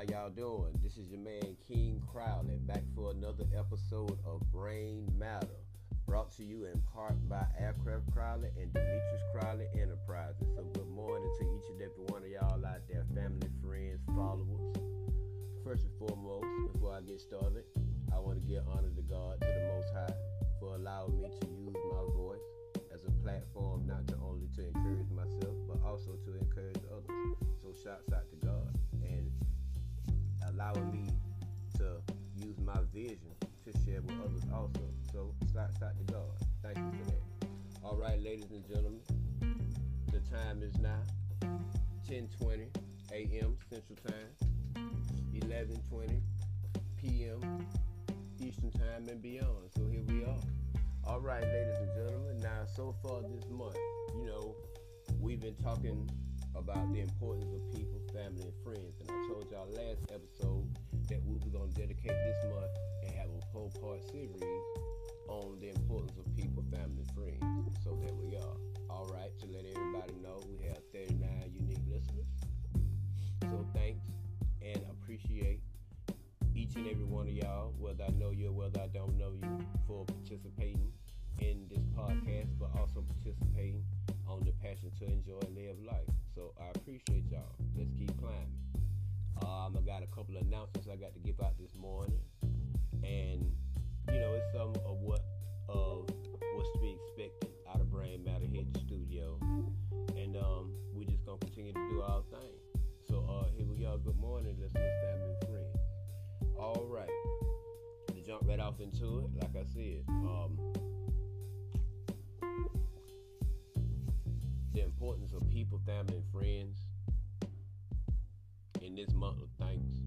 How y'all doing? This is your man King Crowley back for another episode of Brain Matter, brought to you in part by Aircraft Crowley and Demetrius Crowley Enterprises. So good morning to each and every one of y'all out there, family, friends, followers. First and foremost, before I get started, I want to give honor to God, to the Most High, for allowing me to use my voice as a platform not to only to encourage myself others also. So shouts out to God. Thank you for that. All right, ladies and gentlemen, the time is now 10:20 a.m. Central Time, 11:20 p.m. Eastern Time and beyond. So here we are. All right, ladies and gentlemen. Now, so far this month, you know, we've been talking about the importance of people, family, and friends. And I told y'all last episode that we were going to dedicate this month and whole part series on the importance of people, family, friends. So there we are. All right, to let everybody know, we have 39 unique listeners. So thanks and appreciate each and every one of y'all, whether I know you or whether I don't know you, for participating in this podcast, but also participating on the passion to enjoy and live life. So I appreciate y'all. Let's keep climbing. Um, I got a couple of announcements I got to give out this morning, and you know it's some of what of what's to be expected out of Brain Matter the studio, and um, we just gonna continue to do our thing. So uh, here we are. Good morning, listeners, family, and friends. All right, to jump right off into it, like I said, um, the importance of people, family, and friends in this month of thanks.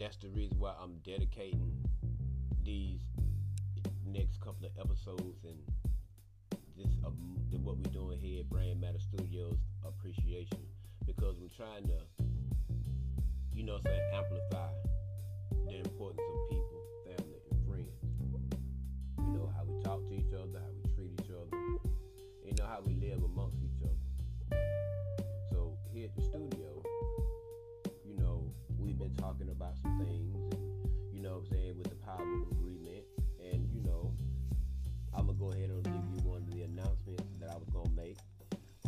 That's the reason why I'm dedicating these next couple of episodes and this um, what we're doing here at Brain Matter Studios appreciation because we're trying to, you know, I'm saying amplify the importance of people, family, and friends. You know how we talk to each other, how we treat each other, you know how we live amongst each other. So here at the studio, about some things, and you know, what I'm saying with the power of agreement, and you know, I'm gonna go ahead and give you one of the announcements that I was gonna make.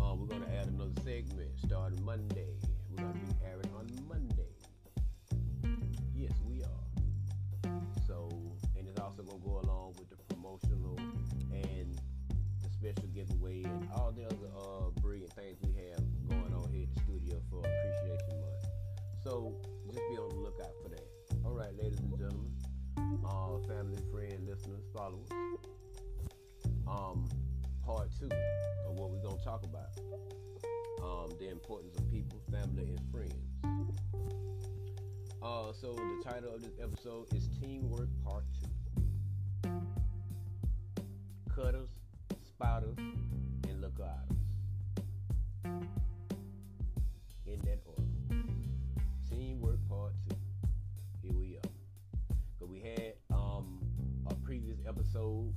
Um, we're gonna add another segment starting Monday. We're gonna be airing on Monday. Yes, we are. So, and it's also gonna go along with the promotional and the special giveaway and all the other uh, Um, part two of what we're gonna talk about. Um, the importance of people, family, and friends. Uh, so the title of this episode is Teamwork Part Two. Cutters, spotters, and lookouts. Episode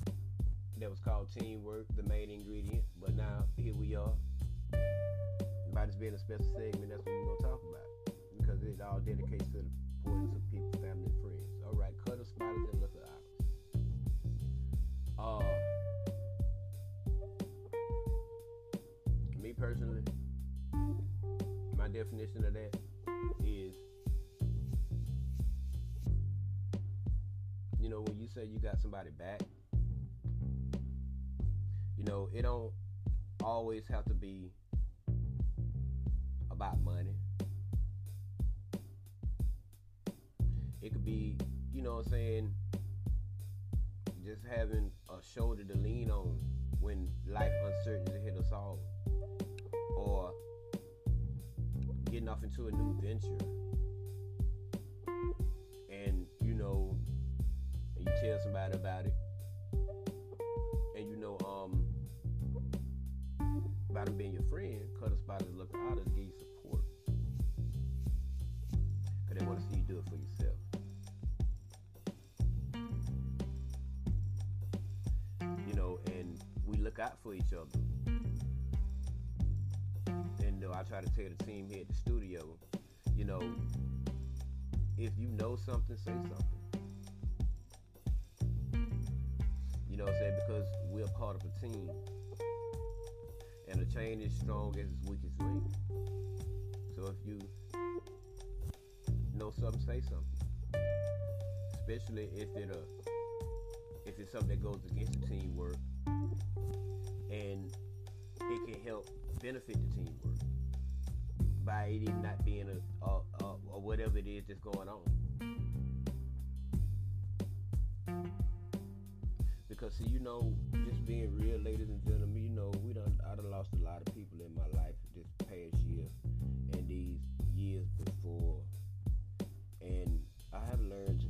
that was called Teamwork, the main ingredient. But now here we are. By this being a special segment, that's what we're gonna talk about. Because it's all dedicated to the importance of people, family, and friends. All right, cutter spotters and looker outers. Uh, me personally, my definition of that you know, when you say you got somebody back, you know, it don't always have to be about money. It could be, you know what I'm saying, just having a shoulder to lean on when life uncertainty hit us all. Or getting off into a new venture. Tell somebody about it. And you know, um, about them being your friend, cut a spot and look out to give you support. Cause they want to see you do it for yourself. You know, and we look out for each other. And uh, I try to tell the team here at the studio, you know, if you know something, say something. You know what I'm saying? Because we're part of a team. And a chain is strong as its weakest link. So if you know something, say something. Especially if it uh if it's something that goes against the teamwork and it can help benefit the teamwork by it not being a, a, a, or whatever it is that's going on. Because see, you know, just being real, ladies and gentlemen, you know, we done I done lost a lot of people in my life this past year and these years before. And I have learned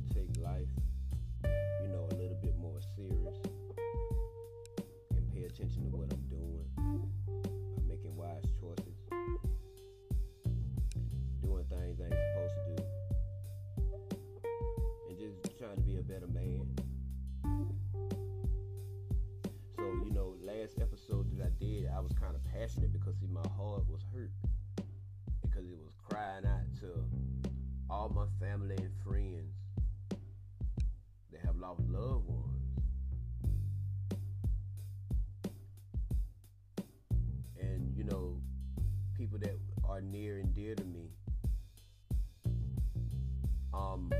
did, I was kind of passionate because see my heart was hurt. Because it was crying out to all my family and friends that have lost loved ones. And, you know, people that are near and dear to me. Um,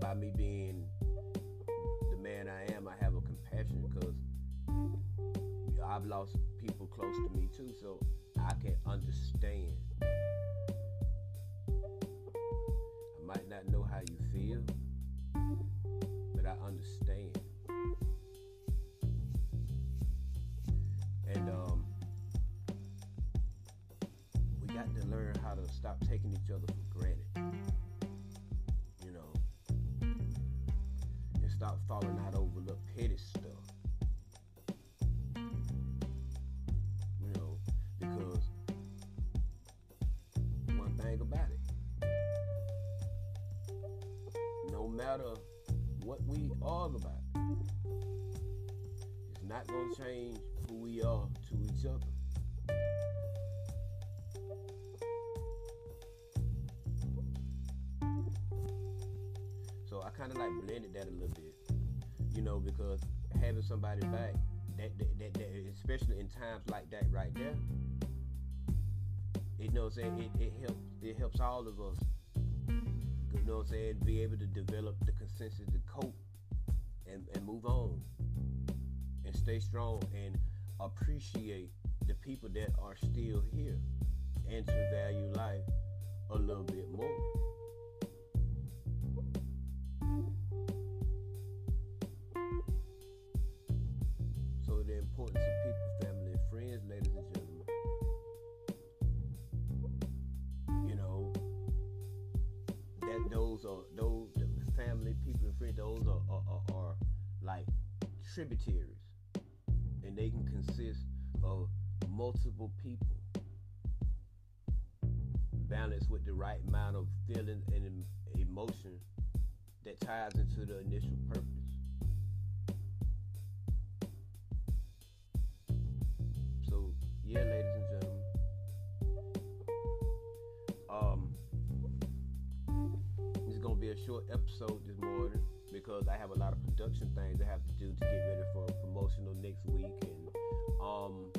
by me being the man I am, I have a compassion because I've lost close to me too, so I can understand. I might not know how you feel, but I understand. And um, we got to learn how to stop taking each other for granted. You know, and stop falling out matter what we argue about, it's not going to change who we are to each other. So I kind of like blended that a little bit, you know, because having somebody back, that, that, that, that especially in times like that right there, you know what I'm saying? It, it helps. It helps all of us. Know what I'm saying? Be able to develop the consensus to cope and, and move on and stay strong and appreciate the people that are still here and to value life a little bit more. Tributaries, and they can consist of multiple people, balanced with the right amount of feeling and emotion that ties into the initial purpose. Production things I have to do to get ready for promotional next week, and um,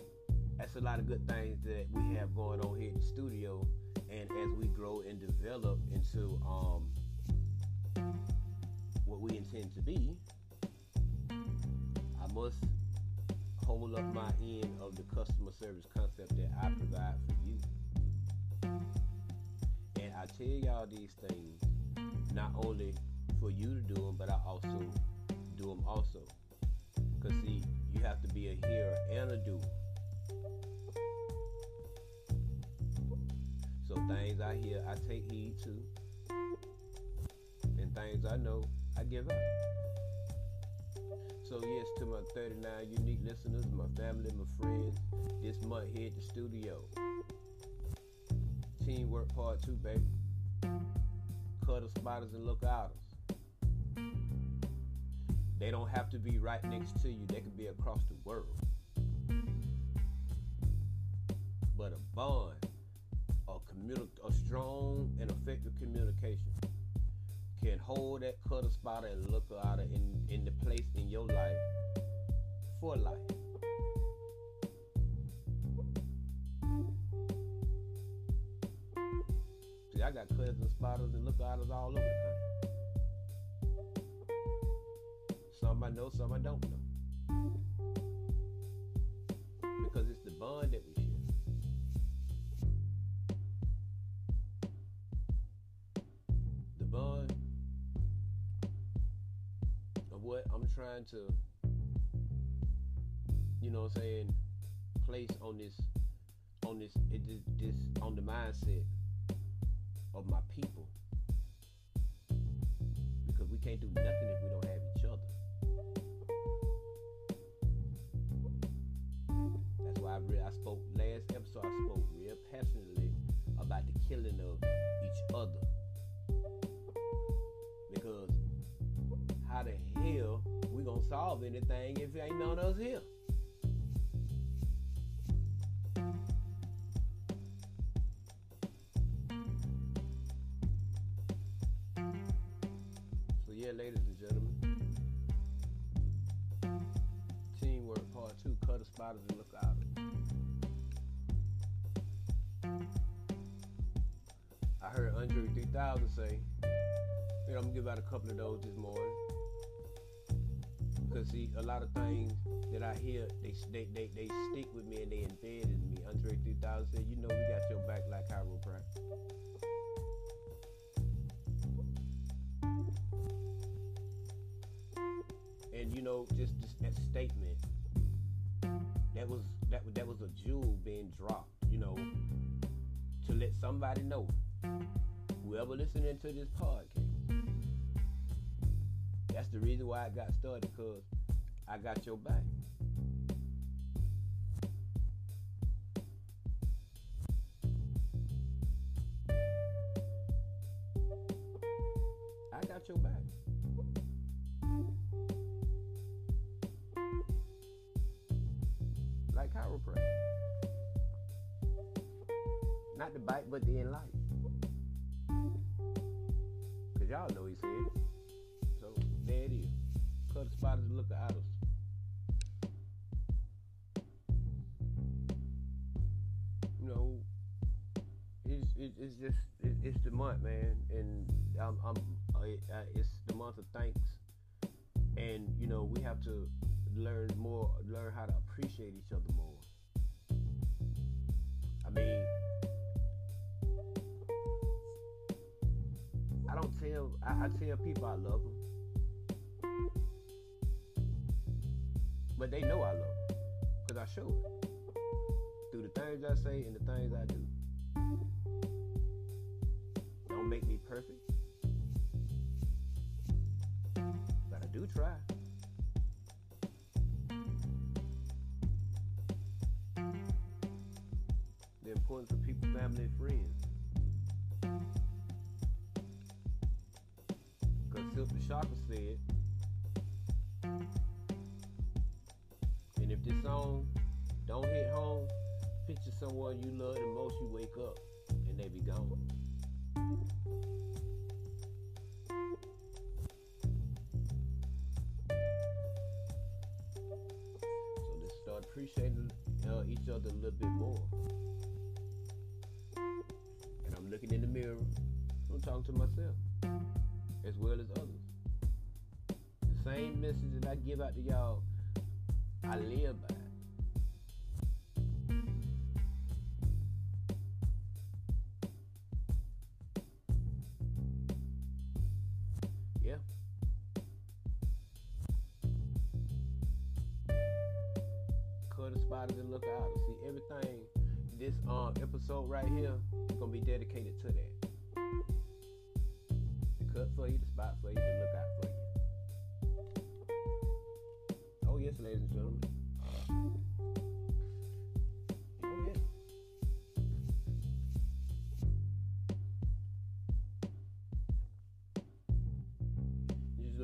that's a lot of good things that we have going on here in the studio. And as we grow and develop into um, what we intend to be, I must hold up my end of the customer service concept that I provide for you. And I tell y'all these things not only for you to do them, but I also do them also. Because, see, you have to be a hearer and a doer. So, things I hear, I take heed to. And things I know, I give up. So, yes, to my 39 unique listeners, my family, my friends, this month here at the studio. Teamwork part two, baby. Cutter spotters and look lookouters. They don't have to be right next to you, they can be across the world. But a bond, a, communi- a strong and effective communication can hold that cutter spotter and lookouter in, in the place in your life for life. See, I got and spotters and lookouters all over the country. Some I know, some I don't know. Because it's the bond that we share. The bond of what I'm trying to, you know what I'm saying, place on this, on this, it, this, this, on the mindset of my people. Because we can't do nothing if we don't have each I, I spoke last episode. I spoke real passionately about the killing of each other. Because how the hell we gonna solve anything if ain't none of us here? Cutter spotters and look out. I heard Andre 3000 say, you know, I'm gonna give out a couple of those this morning. Because see, a lot of things that I hear, they they, they, they stick with me and they embed in me. Andre 3000 said, you know, we got your back like chiropractic. And you know, just, just that statement, that was that that was a jewel being dropped. You know, to let somebody know, whoever listening to this podcast, that's the reason why I got started, cause I got your back. I got your back. Not the bite, but the enlighten. Cause y'all know he said it. So there it is. Cut the and look at us. You know, it's, it's, it's just it's the month, man, and I'm, I'm I, I, it's the month of thanks, and you know we have to learn more, learn how to appreciate each other more. I mean, I don't tell I, I tell people I love them, but they know I love them because I show it through the things I say and the things I do. Don't make me perfect, but I do try. the importance of people, family, and friends. Because Silkk the Shocker said, and if this song don't hit home, picture someone you love the most, you wake up and they be gone. So start appreciating uh, each other a little bit more. Looking in the mirror. I'm talking to myself as well as others. The same message that I give out to y'all, I live by.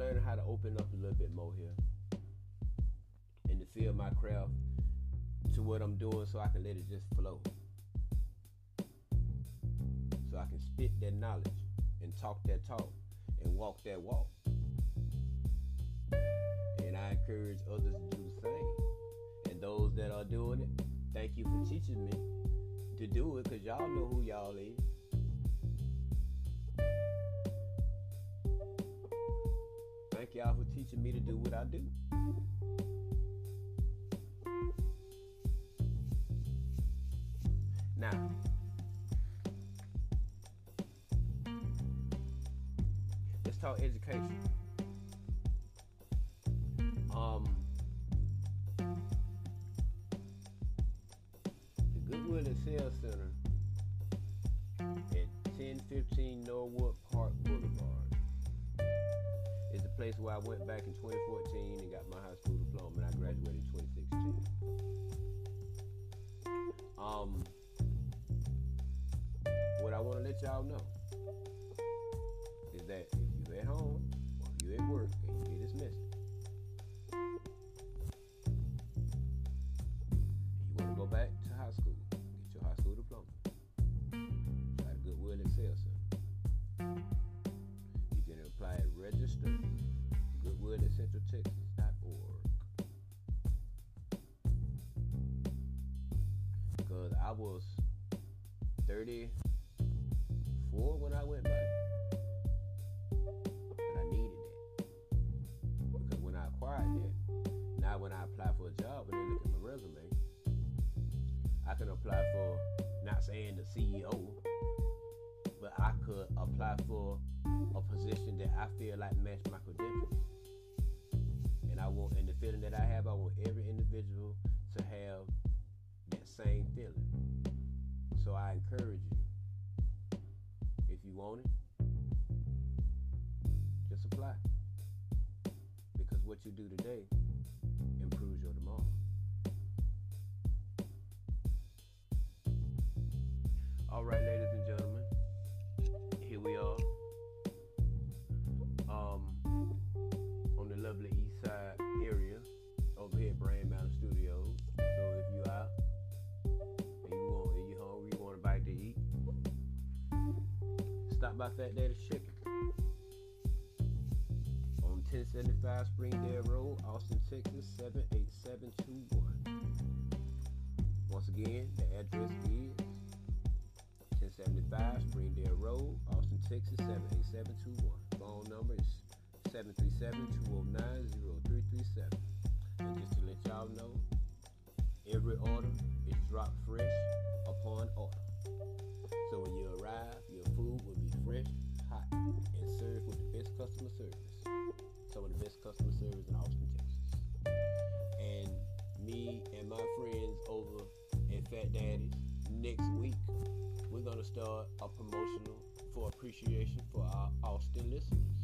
Learning how to open up a little bit more here. And to feel my craft to what I'm doing so I can let it just flow. So I can spit that knowledge and talk that talk and walk that walk. And I encourage others to do the same. And those that are doing it, thank you for teaching me to do it because y'all know who y'all is. Y'all for teaching me to do what I do. Now, let's talk education. Um, the Goodwill Excel Center at 1015 Norwood place where I went back in 2014 and got my high school diploma, and I graduated in 2016. Um, what I want to let y'all know is that if you're at home or if you at work Goodwill at centraltexas.org. Because I was 34 when I went back. But I needed that. Because when I acquired that, now when I apply for a job and they look at my resume, I can apply for, not saying the CEO, but I could apply for a position that I feel like match my credentials. I want, and the feeling that I have, I want every individual to have that same feeling. So I encourage you, if you want it, just apply. Because what you do today improves your tomorrow. All right, by Fat Daddy's Chicken on 1075 Springdale Road, Austin, Texas 78721. Once again, the address is 1075 Springdale Road, Austin, Texas 78721. Phone number is 737-209-0337. And just to let y'all know, every order is drop fresh upon order. Customer service. Some of the best customer service in Austin, Texas. And me and my friends over at Fat Daddy's next week, we're gonna start a promotional for appreciation for our Austin listeners.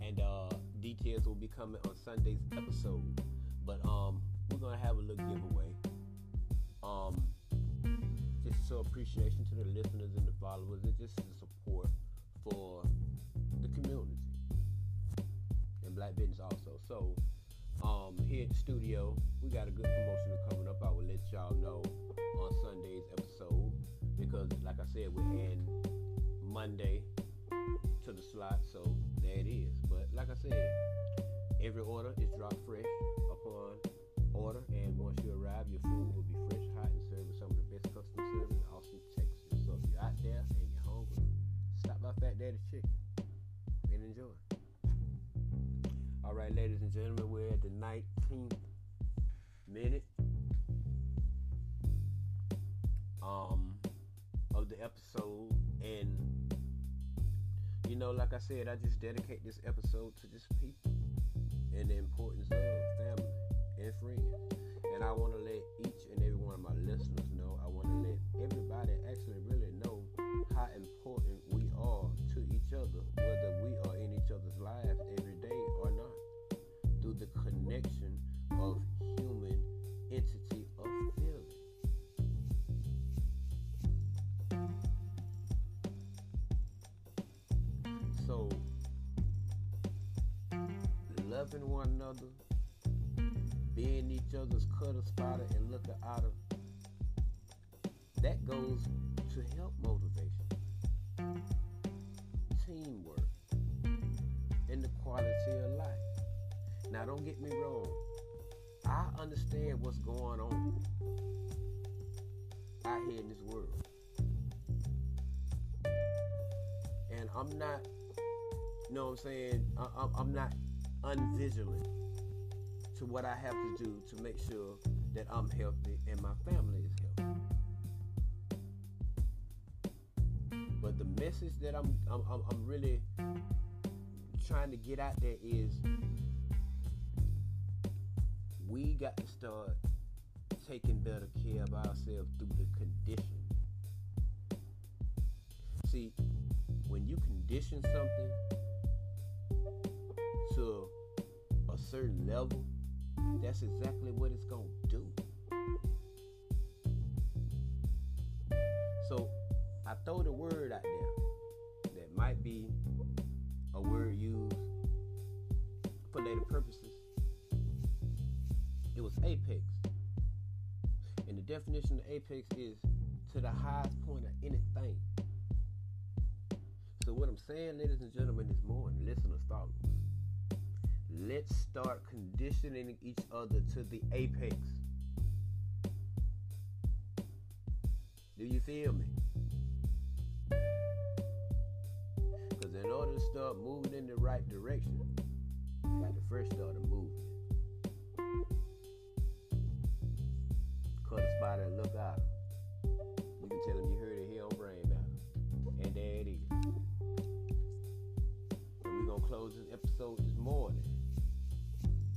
And uh, details will be coming on Sunday's episode. But um, we're gonna have a little giveaway. Um, just so appreciation to the listeners and the followers, and just the support for community and black business also. So um, here at the studio, we got a good promotion coming up. I will let y'all know on Sunday's episode because, like I said, we're in Monday to the slot, so there it is. But like I said, every order is dropped fresh upon order, and once you arrive, your food will be fresh, hot, and served with some of the best customer service in Austin, Texas. So if you're out there and you're hungry, stop by Fat Daddy's Chicken enjoy. All right, ladies and gentlemen, we're at the 19th minute um, of the episode, and you know, like I said, I just dedicate this episode to just people and the importance of family and friends. And I want to let each and every one of my listeners know, I want to let everybody actually really know how important to each other, whether we are in each other's lives every day or not, through the connection of human entity of feeling. So, loving one another, being each other's cutter, spotter, and looker outer, that goes to help motivation, teamwork, and the quality of life. Now, don't get me wrong. I understand what's going on out here in this world. And I'm not, you know what I'm saying? I, I'm, I'm not unvigilant to what I have to do to make sure that I'm healthy and my family message that I'm, I'm, I'm really trying to get out there is we got to start taking better care of ourselves through the conditioning. See, when you condition something to a certain level, that's exactly what it's going to do. So I throw the word out there that might be a word used for later purposes. It was apex. And the definition of apex is to the highest point of anything. So what I'm saying, ladies and gentlemen, this morning, listen as follows. Let's start conditioning each other to the apex. Do you feel me? Because in order to start moving in the right direction, you got to first start movement. Cut a spot and look out. You can tell them you heard it here on Brain Matter. And there it is. And we're going to close this episode this morning.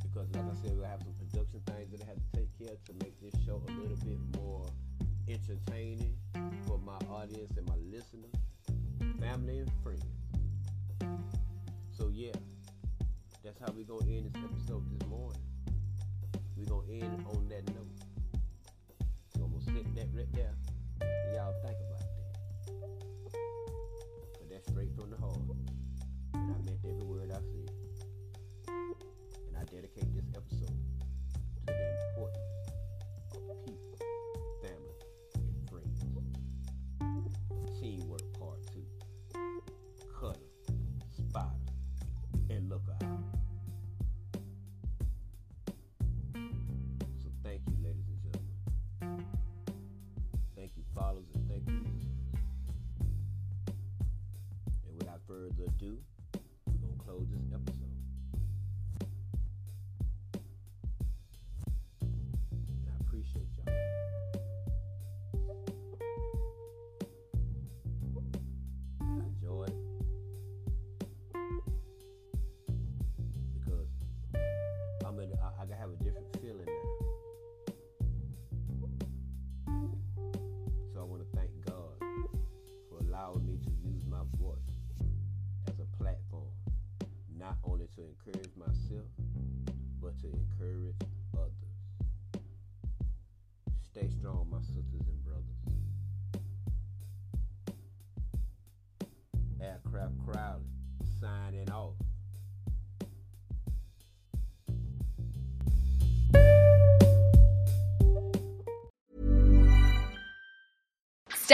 Because, like I said, we'll have some production things that I have to take care to make this show a little bit more entertaining for my audience and my listeners, family, and friends. So, yeah, that's how we're going to end this episode this morning. We're going to end on that note. So, I'm going to sit that right there. Y'all think about that. Further to encourage myself, but to encourage others. Stay strong, my sisters and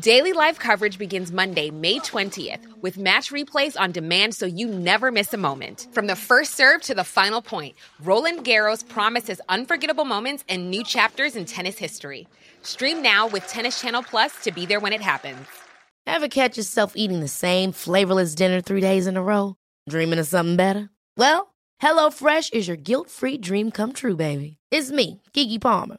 Daily live coverage begins Monday, May 20th, with match replays on demand so you never miss a moment. From the first serve to the final point, Roland Garros promises unforgettable moments and new chapters in tennis history. Stream now with Tennis Channel Plus to be there when it happens. Ever catch yourself eating the same flavorless dinner three days in a row? Dreaming of something better? Well, HelloFresh is your guilt free dream come true, baby. It's me, Keke Palmer.